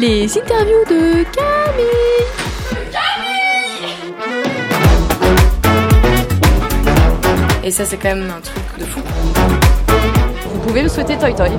Les interviews de Camille. Et ça, c'est quand même un truc de fou. Vous pouvez me souhaiter Toy Toy.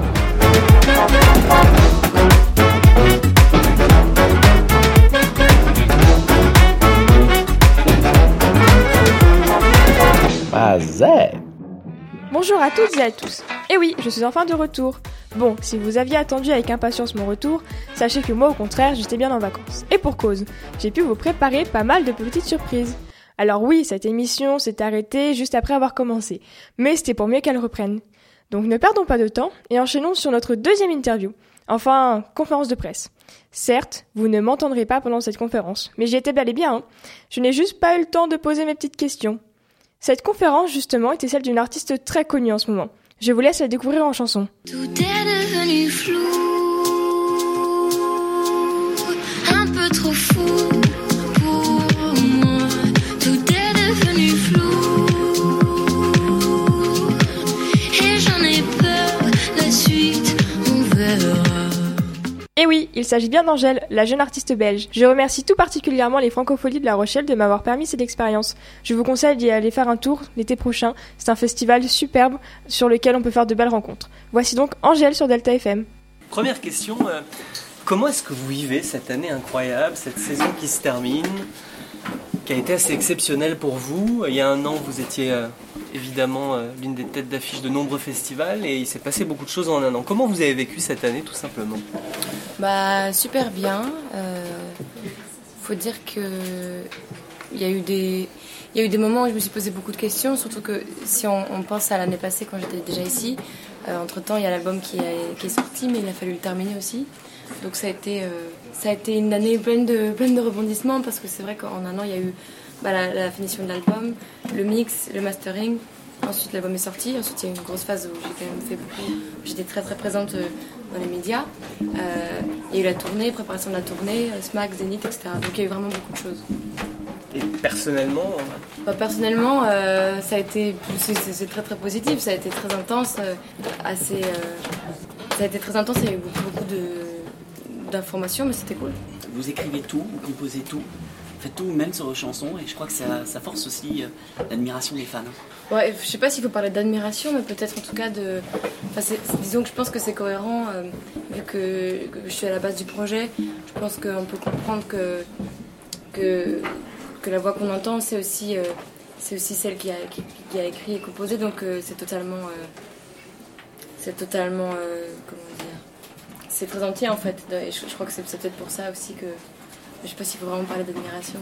Bonjour à toutes et à tous. Et oui, je suis enfin de retour. Bon, si vous aviez attendu avec impatience mon retour, sachez que moi au contraire, j'étais bien en vacances. Et pour cause, j'ai pu vous préparer pas mal de petites surprises. Alors oui, cette émission s'est arrêtée juste après avoir commencé, mais c'était pour mieux qu'elle reprenne. Donc ne perdons pas de temps et enchaînons sur notre deuxième interview. Enfin, conférence de presse. Certes, vous ne m'entendrez pas pendant cette conférence, mais j'y étais bel et bien. Hein. Je n'ai juste pas eu le temps de poser mes petites questions. Cette conférence, justement, était celle d'une artiste très connue en ce moment. Je vous laisse la découvrir en chanson. S'agit bien d'Angèle, la jeune artiste belge. Je remercie tout particulièrement les Francopholies de La Rochelle de m'avoir permis cette expérience. Je vous conseille d'y aller faire un tour l'été prochain. C'est un festival superbe sur lequel on peut faire de belles rencontres. Voici donc Angèle sur Delta FM. Première question, euh, comment est-ce que vous vivez cette année incroyable, cette saison qui se termine, qui a été assez exceptionnelle pour vous? Il y a un an, vous étiez euh, évidemment euh, l'une des têtes d'affiche de nombreux festivals et il s'est passé beaucoup de choses en un an. Comment vous avez vécu cette année tout simplement? Bah, super bien. Euh, faut dire que il y a eu des moments où je me suis posé beaucoup de questions, surtout que si on, pense à l'année passée quand j'étais déjà ici, entre temps il y a l'album qui, est- sorti, mais il a fallu le terminer aussi. Donc ça a été, euh, une année pleine de, rebondissements parce que c'est vrai qu'en un an il y a eu bah, la, finition de l'album, le mix, le mastering. Ensuite l'album est sorti. Ensuite il y a eu une grosse phase où j'ai quand même fait beaucoup. J'étais très très présente euh, dans les médias. Euh, il y a eu la tournée, préparation de la tournée, euh, SMAC, Zénith, etc. Donc il y a eu vraiment beaucoup de choses. Et personnellement, euh, Bah, personnellement, euh, ça a été, c'est, très très positif. Ça a été très intense, euh, assez, euh, ça a été très intense. Il y a eu beaucoup, beaucoup de, d'informations, mais c'était cool. Vous écrivez tout, vous composez tout, faites tout même sur vos chansons et je crois que ça, ça force aussi euh, l'admiration des fans. Ouais, je sais pas s'il faut parler d'admiration, mais peut-être en tout cas de. Disons que je pense que c'est cohérent, euh, vu que, je suis à la base du projet. Je pense qu'on peut comprendre que, que, la voix qu'on entend, c'est aussi, euh, c'est aussi celle qui a, qui, a écrit et composé, donc c'est totalement. c'est totalement. comment dire C'est très entier en fait. Et je, crois que c'est peut-être pour ça aussi que. Je sais pas s'il faut vraiment parler d'admiration.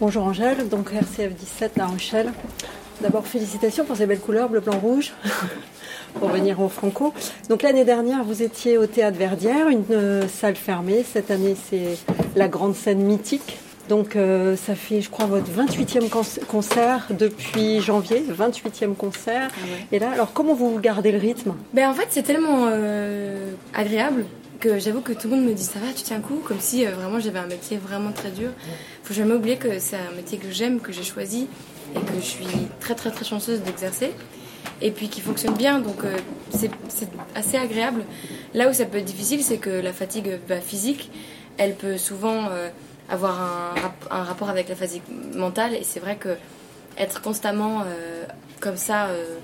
Bonjour Angèle, donc RCF 17 La Rochelle. D'abord félicitations pour ces belles couleurs bleu, blanc, rouge pour venir au Franco. Donc l'année dernière vous étiez au théâtre Verdière, une euh, salle fermée. Cette année c'est la grande scène mythique. Donc euh, ça fait je crois votre 28e con- concert depuis janvier, 28e concert. Et là alors comment vous gardez le rythme? Ben en fait c'est tellement euh, agréable que j'avoue que tout le monde me dit ça va tu tiens le coup comme si euh, vraiment j'avais un métier vraiment très dur. Faut jamais oublier que c'est un métier que j'aime, que j'ai choisi et que je suis très très très chanceuse d'exercer et puis qui fonctionne bien donc euh, c'est assez agréable. Là où ça peut être difficile c'est que la fatigue bah, physique elle peut souvent euh, avoir un, un rapport avec la fatigue mentale et c'est vrai que être constamment euh, comme ça euh,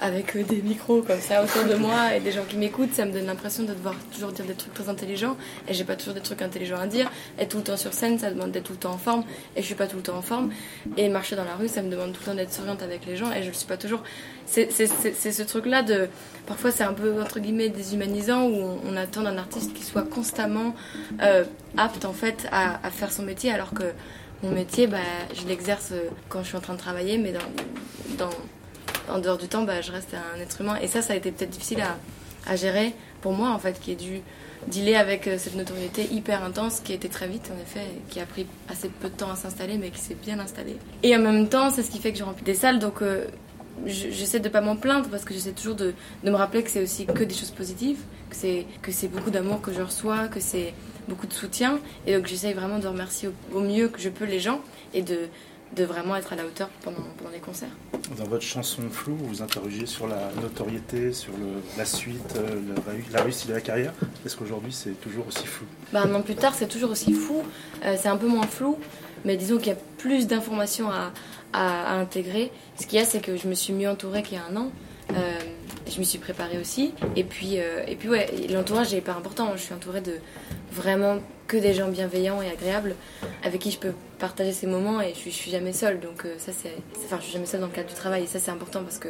avec euh, des micros comme ça autour de moi et des gens qui m'écoutent, ça me donne l'impression de devoir toujours dire des trucs très intelligents et j'ai pas toujours des trucs intelligents à dire. Être tout le temps sur scène, ça demande d'être tout le temps en forme et je suis pas tout le temps en forme. Et marcher dans la rue, ça me demande tout le temps d'être souriante avec les gens et je le suis pas toujours. C'est ce truc-là de. Parfois, c'est un peu entre guillemets déshumanisant où on, on attend d'un artiste qui soit constamment euh, apte en fait à, à faire son métier alors que mon métier, bah, je l'exerce euh, quand je suis en train de travailler, mais dans, dans en dehors du temps, bah, je reste un être humain. Et ça, ça a été peut-être difficile à, gérer pour moi, en fait, qui ai dû dealer avec euh, cette notoriété hyper intense qui été très vite, en effet, et qui a pris assez peu de temps à s'installer, mais qui s'est bien installée. Et en même temps, c'est ce qui fait que j'ai rempli des salles, donc euh, je- j'essaie de pas m'en plaindre parce que j'essaie toujours de, de me rappeler que c'est aussi que des choses positives, que c'est que c'est beaucoup d'amour que je reçois, que c'est beaucoup de soutien, et donc j'essaie vraiment de remercier au, au mieux que je peux les gens et de de vraiment être à la hauteur pendant, pendant les concerts. Dans votre chanson Flou, vous vous interrogez sur la notoriété, sur le- la suite, euh, la, réu- la réussite de la carrière. Est-ce qu'aujourd'hui c'est toujours aussi flou? Bah, un an plus tard, c'est toujours aussi fou. Euh, c'est un peu moins flou, mais disons qu'il y a plus d'informations à, à- à intégrer. Ce qu'il y a, c'est que je me suis mieux entourée qu'il y a un an. Euh, je me suis préparée aussi. Et puis, et puis ouais, l'entourage est hyper important. Je suis entourée de vraiment que des gens bienveillants et agréables avec qui je peux partager ces moments et je suis, suis jamais seule. Donc euh, ça, c'est, enfin, je suis jamais seule dans le cadre du travail et ça, c'est important parce que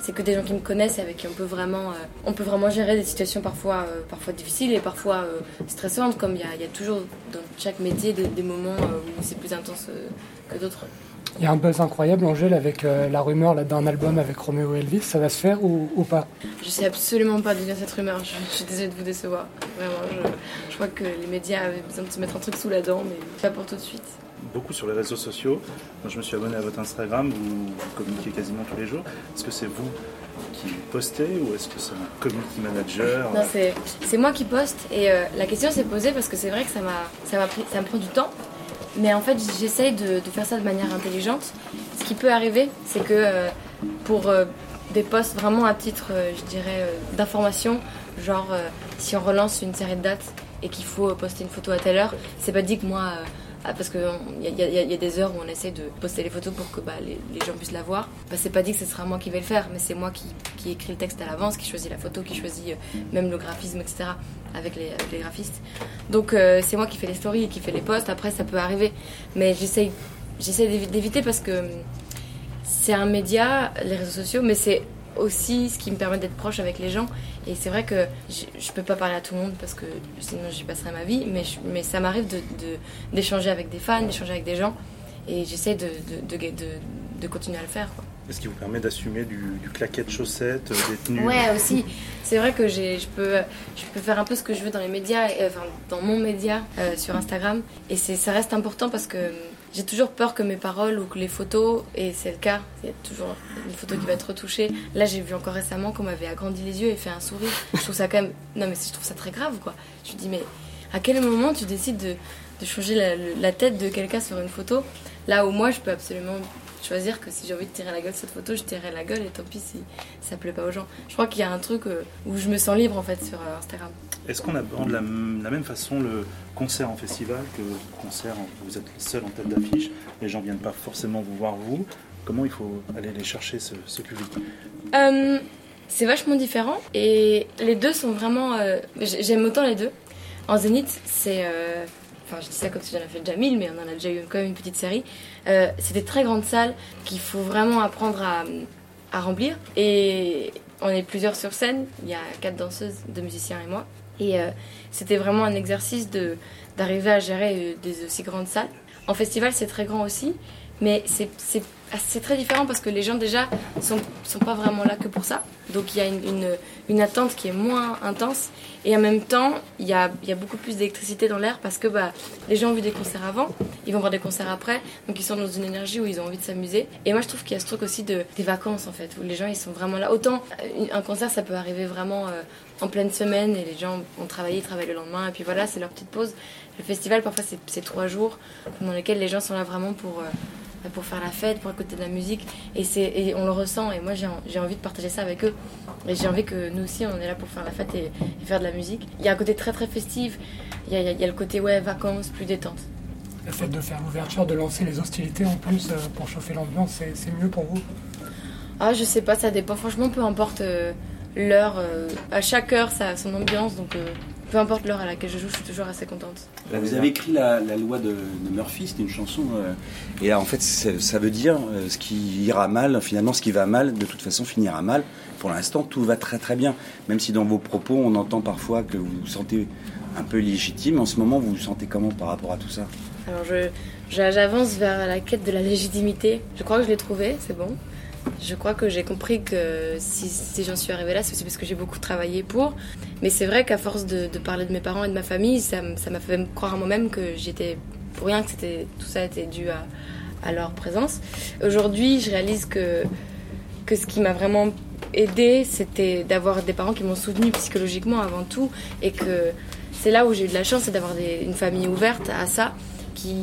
c'est que des gens qui me connaissent et avec qui on peut vraiment, euh, on peut vraiment gérer des situations parfois, euh, parfois difficiles et parfois stressantes, comme il y a, toujours dans chaque métier des, moments où c'est plus intense que d'autres. Il y a un buzz incroyable, Angèle, avec euh, la rumeur là, d'un album avec Roméo Elvis. Ça va se faire ou, ou pas? Je sais absolument pas d'où vient cette rumeur. Je, je suis désolée de vous décevoir. Vraiment, je, je crois que les médias avaient besoin de se mettre un truc sous la dent, mais pas pour tout de suite. Beaucoup sur les réseaux sociaux. Moi, je me suis abonné à votre Instagram, vous, vous communiquez quasiment tous les jours. Est-ce que c'est vous qui postez ou est-ce que c'est un community manager? Non, c'est, c'est moi qui poste et euh, la question s'est posée parce que c'est vrai que ça, m'a, ça, pris, ça me prend du temps. Mais en fait, j'essaye de, de faire ça de manière intelligente. Ce qui peut arriver, c'est que euh, pour euh, des posts vraiment à titre, euh, je dirais, d'information, genre si on relance une série de dates et qu'il faut poster une photo à telle heure, c'est pas dit que moi. Euh, ah, parce qu'il y, y a- des heures où on essaie de poster les photos pour que bah, les, gens puissent la voir. Bah, c'est pas dit que ce sera moi qui vais le faire, mais c'est moi qui, qui écris le texte à l'avance, qui choisit la photo, qui choisit euh, même le graphisme, etc. avec les, graphistes. Donc euh, c'est moi qui fais les stories qui fais les posts. Après, ça peut arriver, mais j'essaie d'évi- d'éviter parce que hum, c'est un média, les réseaux sociaux, mais c'est aussi ce qui me permet d'être proche avec les gens. Et c'est vrai que je, peux pas parler à tout le monde parce que sinon j'y passerai ma vie, mais, je- mais ça m'arrive d'échanger de, d'échanger avec des fans, d'échanger avec des gens, et j'essaie de, de, de, de, de continuer à le faire. Quoi. Est-ce qui vous permet d'assumer du, du claquet de chaussettes, euh, des tenues Ouais, aussi. C'est vrai que je, peux, je peux faire un peu ce que je veux dans les médias, et, enfin dans mon média euh, sur Instagram. Et ça reste important parce que j'ai toujours peur que mes paroles ou que les photos, et c'est le cas, il y a toujours une photo qui va être retouchée. Là, j'ai vu encore récemment qu'on m'avait agrandi les yeux et fait un sourire. Je trouve ça quand même. Non, mais je trouve ça très grave, quoi. Je me dis, mais à quel moment tu décides de, changer la, la tête de quelqu'un sur une photo? Là où moi, je peux absolument choisir que si j'ai envie de tirer la gueule cette photo, je tirerai la gueule et tant pis si ça plaît pas aux gens. Je crois qu'il y a un truc euh, où je me sens libre en fait sur euh, Instagram. Est-ce qu'on aborde la, la même façon le concert en festival que le concert en- vous êtes seul en tête d'affiche Les gens viennent pas forcément vous voir vous. Comment il faut aller les chercher ce, ce public? Euh, c'est vachement différent et les deux sont vraiment. euh, j'ai- J'aime autant les deux. En Zénith, c'est. euh, Enfin, je dis ça comme si j'en avais fait déjà mille, mais on en a déjà eu quand même une petite série. Euh, c'est des très grandes salles qu'il faut vraiment apprendre à, à remplir. Et on est plusieurs sur scène. Il y a quatre danseuses, deux musiciens et moi. Et euh, c'était vraiment un exercice d'arriver à gérer euh, des aussi grandes salles. En festival, c'est très grand aussi, mais c'est c'est- très différent parce que les gens déjà sont, sont pas vraiment là que pour ça. Donc il y a une, une, une attente qui est moins intense et en même temps il y a, y a beaucoup plus d'électricité dans l'air parce que bah, les gens ont vu des concerts avant, ils vont voir des concerts après, donc ils sont dans une énergie où ils ont envie de s'amuser. Et moi je trouve qu'il y a ce truc aussi de, des vacances en fait, où les gens ils sont vraiment là. Autant euh, un concert ça peut arriver vraiment euh, en pleine semaine et les gens ont travaillé, ils le lendemain et puis voilà c'est leur petite pause. Le festival parfois c'est- trois jours pendant lesquels les gens sont là vraiment pour... pour faire la fête, pour écouter de la musique. Et, et on le ressent. Et moi, j'ai, en- j'ai envie de partager ça avec eux. Et j'ai envie que nous aussi, on est là pour faire la fête et, et faire de la musique. Il y a un côté très très festif. Il y a, il y a- le côté ouais, vacances, plus détente. Le fait de faire l'ouverture, de lancer les hostilités en plus euh, pour chauffer l'ambiance, c'est c'est mieux pour vous? Ah, je sais pas, ça dépend. Franchement, peu importe euh, l'heure. euh, à chaque heure, ça a son ambiance. Donc, euh, peu importe l'heure à laquelle je joue, je suis toujours assez contente. Là, vous avez écrit la, la loi de, de Murphy, c'est une chanson. euh, et là, en fait, ça veut dire euh, ce qui ira mal, finalement, ce qui va mal, de toute façon, finira mal. Pour l'instant, tout va très très bien. Même si dans vos propos, on entend parfois que vous vous sentez un peu légitime. En ce moment, vous vous sentez comment par rapport à tout ça? Alors, je, je- j'avance vers la quête de la légitimité. Je crois que je l'ai trouvée, c'est bon. Je crois que j'ai compris que si, j'en suis arrivée là, c'est aussi parce que j'ai beaucoup travaillé pour. Mais c'est vrai qu'à force de, parler de mes parents et de ma famille, ça, m'a fait croire à moi-même que j'étais pour rien, que tout ça était dû à, leur présence. Aujourd'hui, je réalise que, que ce qui m'a vraiment aidé, c'était d'avoir des parents qui m'ont soutenu psychologiquement avant tout. Et que c'est là où j'ai eu de la chance, c'est d'avoir une famille ouverte à ça, qui,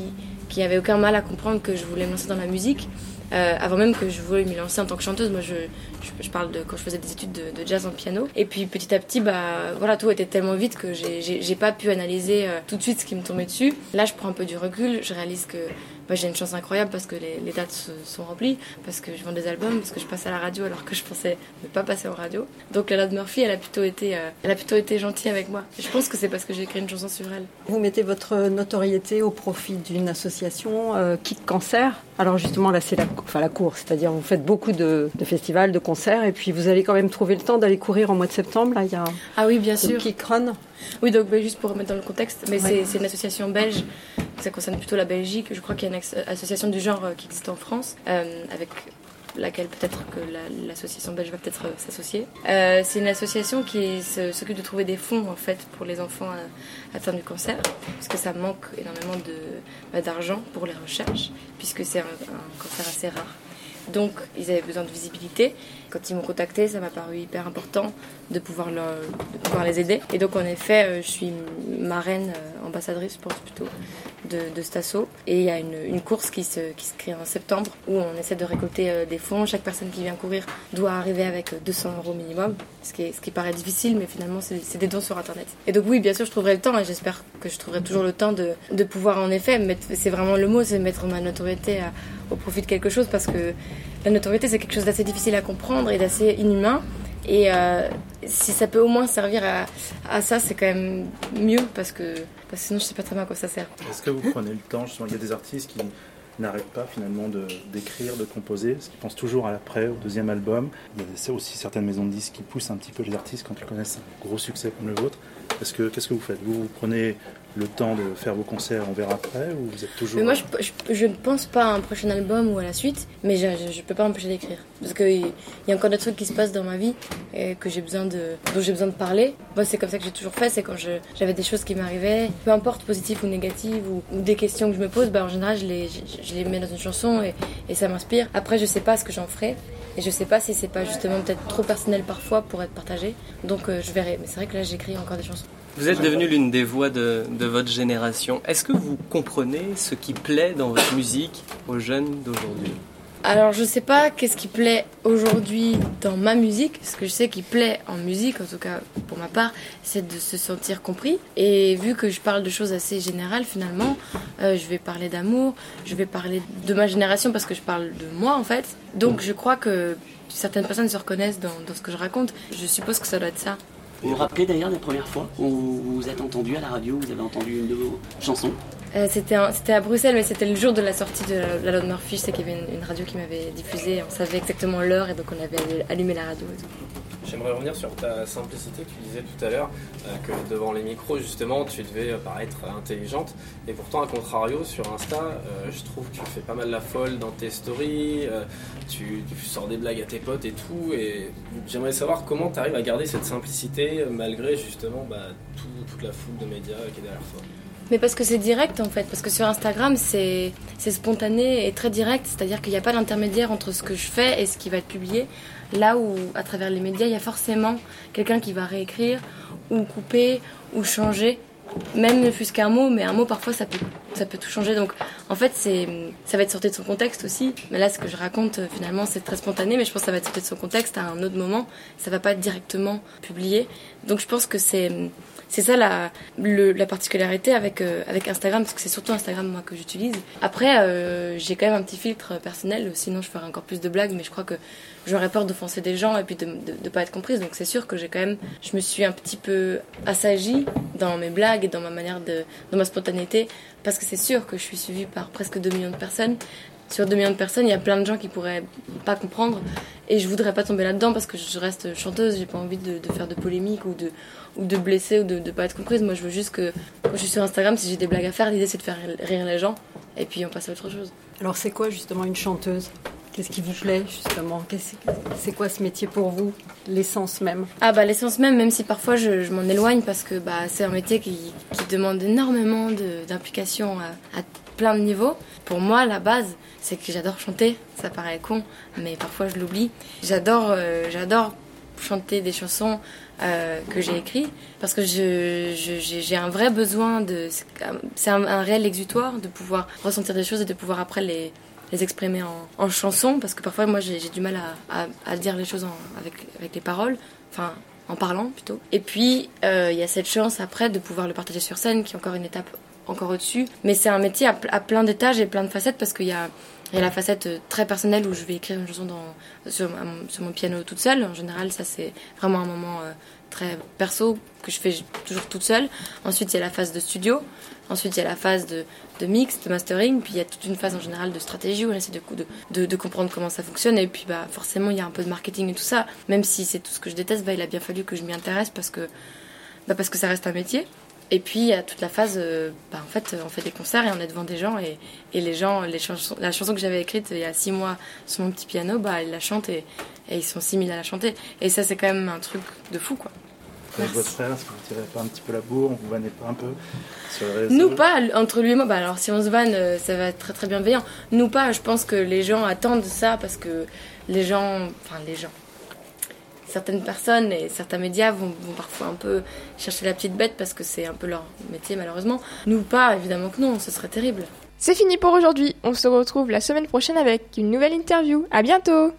qui aucun mal à comprendre que je voulais me lancer dans la musique. Euh, avant même que je voulais m'y lancer en tant que chanteuse, moi je, je, parle de quand je faisais des études de, de, jazz en piano. Et puis petit à petit, bah voilà, tout était tellement vite que j'ai pas pu analyser euh, tout de suite ce qui me tombait dessus. Là, je prends un peu du recul, je réalise que bah, j'ai une chance incroyable parce que les, les dates se, sont remplies, parce que je vends des albums, parce que je passe à la radio alors que je pensais ne pas passer en radio. Donc la Lord Murphy, elle a plutôt été, euh, elle a plutôt été gentille avec moi. Je pense que c'est parce que j'ai écrit une chanson sur elle. Vous mettez votre notoriété au profit d'une association euh, Kick Cancer. Alors justement là c'est la, enfin, la cour, c'est-à-dire vous faites beaucoup de, de, festivals, de concerts, et puis vous allez quand même trouver le temps d'aller courir en mois de septembre. Là il y a ah oui bien sûr Kick Run. Oui, donc bah, juste pour remettre dans le contexte, mais ouais. c'est une association belge, ça concerne plutôt la Belgique. Je crois qu'il y a une association du genre qui existe en France, euh, avec laquelle peut-être que l'association la, belge va peut-être s'associer. Euh, c'est une association qui s'occupe de trouver des fonds en fait pour les enfants atteints du cancer, parce que ça manque énormément d'argent bah, pour les recherches, puisque c'est un, un cancer assez rare. Donc, ils avaient besoin de visibilité. Quand ils m'ont contacté, ça m'a paru hyper important de pouvoir, les aider. Et donc, en effet, je suis marraine, ambassadrice, je pense plutôt, de, de. Et il y a une, course qui se, qui se crée en septembre où on essaie de récolter des fonds. Chaque personne qui vient courir doit arriver avec 200 euros minimum, ce qui, est, ce qui paraît difficile, mais finalement, c'est des dons sur Internet. Et donc, oui, bien sûr, je trouverai le temps et j'espère que je trouverai toujours le temps de, de pouvoir, en effet, c'est vraiment le mot, c'est mettre ma notoriété au profit de quelque chose parce que la notoriété c'est quelque chose d'assez difficile à comprendre et d'assez inhumain et euh, si ça peut au moins servir à, ça c'est quand même mieux parce que, parce que sinon je sais pas très bien à quoi ça sert. Est-ce que vous prenez le temps il y a des artistes qui n'arrêtent pas finalement d'écrire, de, composer, parce qu'ils pensent toujours à l'après, au deuxième album. Il y a aussi certaines maisons de disques qui poussent un petit peu les artistes quand ils connaissent un gros succès comme le vôtre. Qu'est-ce que, qu'est-ce que vous faites? Vous prenez le temps de faire vos concerts, on verra après, ou vous êtes toujours... Mais moi, je, ne pense pas à un prochain album ou à la suite, mais je ne peux pas m'empêcher d'écrire. Parce qu'il y a encore des trucs qui se passent dans ma vie et que j'ai besoin de, dont j'ai besoin de parler. Moi, c'est comme ça que j'ai toujours fait, c'est quand j'avais des choses qui m'arrivaient, peu importe positives ou négatives, ou, des questions que je me pose, bah, en général, je les, je, les mets dans une chanson et, ça m'inspire. Après, je sais pas ce que j'en ferai. Et je sais pas si c'est pas justement peut-être trop personnel parfois pour être partagé. Donc euh, je verrai. Mais c'est vrai que là j'écris encore des chansons. Vous êtes devenue l'une des voix de, votre génération. Est-ce que vous comprenez ce qui plaît dans votre musique aux jeunes d'aujourd'hui? Alors je sais pas qu'est-ce qui plaît aujourd'hui dans ma musique, ce que je sais qui plaît en musique, en tout cas pour ma part, c'est de se sentir compris. Et vu que je parle de choses assez générales finalement, euh, je vais parler d'amour, je vais parler de ma génération parce que je parle de moi en fait. Donc je crois que certaines personnes se reconnaissent dans ce que je raconte. Je suppose que ça doit être ça. Vous vous rappelez d'ailleurs la première fois où vous vous êtes entendu à la radio, vous avez entendu une de vos chansons? Euh, c'était à Bruxelles, mais c'était le jour de la sortie de la, la Lord Murphy. Je qu'il y avait une, radio qui m'avait diffusé. On savait exactement l'heure et donc on avait allumé la radio. J'aimerais revenir sur ta simplicité. Tu disais tout à l'heure euh, que devant les micros, justement, tu devais paraître intelligente. Et pourtant, à contrario, sur Insta, euh, je trouve que tu fais pas mal la folle dans tes stories. Euh, tu, sors des blagues à tes potes et tout. Et j'aimerais savoir comment tu arrives à garder cette simplicité malgré justement bah, tout, toute la foule de médias qui est derrière toi. Mais parce que c'est direct en fait, parce que sur Instagram c'est spontané et très direct, c'est-à-dire qu'il n'y a pas d'intermédiaire entre ce que je fais et ce qui va être publié. Là où à travers les médias il y a forcément quelqu'un qui va réécrire ou couper ou changer, même ne fût-ce qu'un mot, mais un mot parfois ça peut, ça peut tout changer. Donc en fait ça va être sorti de son contexte aussi. Mais là ce que je raconte finalement c'est très spontané, mais je pense que ça va être sorti de son contexte à un autre moment. Ça va pas être directement publié. Donc je pense que c'est c'est ça la, la particularité avec, euh, avec Instagram, parce que c'est surtout Instagram moi que j'utilise. Après, euh, j'ai quand même un petit filtre personnel, sinon je ferais encore plus de blagues, mais je crois que j'aurais peur d'offenser des gens et puis de ne pas être comprise. Donc c'est sûr que j'ai quand même, je me suis un petit peu assagie dans mes blagues et dans ma manière de, dans ma spontanéité, parce que c'est sûr que je suis suivie par presque 2 millions de personnes sur 2 millions de personnes, il y a plein de gens qui pourraient pas comprendre. Et je voudrais pas tomber là-dedans parce que je reste chanteuse, j'ai pas envie de, de, faire de polémique ou de, ou de blesser ou de, de pas être comprise. Moi, je veux juste que quand je suis sur Instagram, si j'ai des blagues à faire, l'idée c'est de faire rire les gens et puis on passe à autre chose. Alors, c'est quoi justement une chanteuse? Qu'est-ce qui vous plaît justement? C'est quoi ce métier pour vous L'essence même? Ah bah l'essence même, même si parfois je, je m'en éloigne parce que bah, c'est un métier qui, qui demande énormément d'implication à, à plein de niveaux. Pour moi, la base, c'est que j'adore chanter. Ça paraît con, mais parfois je l'oublie. J'adore, euh, j'adore chanter des chansons euh, que j'ai écrites parce que j'ai un vrai besoin de. C'est un, réel exutoire de pouvoir ressentir des choses et de pouvoir après les, les exprimer en, en chansons parce que parfois moi j'ai du mal à, dire les choses avec, avec les paroles, enfin en parlant plutôt. Et puis euh, il y a cette chance après de pouvoir le partager sur scène qui est encore une étape encore au-dessus. Mais c'est un métier à, pl- à plein d'étages et plein de facettes parce qu'il y a, y a la facette euh, très personnelle où je vais écrire une chanson sur, mon- piano toute seule. En général, ça c'est vraiment un moment euh, très perso que je fais toujours toute seule. Ensuite, il y a la phase de studio. Ensuite, il y a la phase de, mix, de mastering. Puis il y a toute une phase en général de stratégie où on essaie de, de, de comprendre comment ça fonctionne. Et puis bah, forcément, il y a un peu de marketing et tout ça. Même si c'est tout ce que je déteste, bah, il a bien fallu que je m'y intéresse parce que, bah, parce que ça reste un métier. Et puis il y a toute la phase, euh, bah, en fait, on fait des concerts et on est devant des gens et, et les gens, les chansons, la chanson que j'avais écrite il y a six mois sur mon petit piano, bah ils la chantent et, et ils sont 6000 à la chanter. Et ça c'est quand même un truc de fou quoi. Avec votre frère, est-ce que vous tirez pas un petit peu la bourre, on vous vannez pas un peu sur les réseaux Nous pas, entre lui et moi, bah alors si on se vanne, euh, ça va être très très bienveillant. Nous pas, je pense que les gens attendent ça parce que les gens, enfin les gens, certaines personnes et certains médias vont, parfois un peu chercher la petite bête parce que c'est un peu leur métier malheureusement. Nous pas, évidemment que non, ce serait terrible. C'est fini pour aujourd'hui. On se retrouve la semaine prochaine avec une nouvelle interview. À bientôt!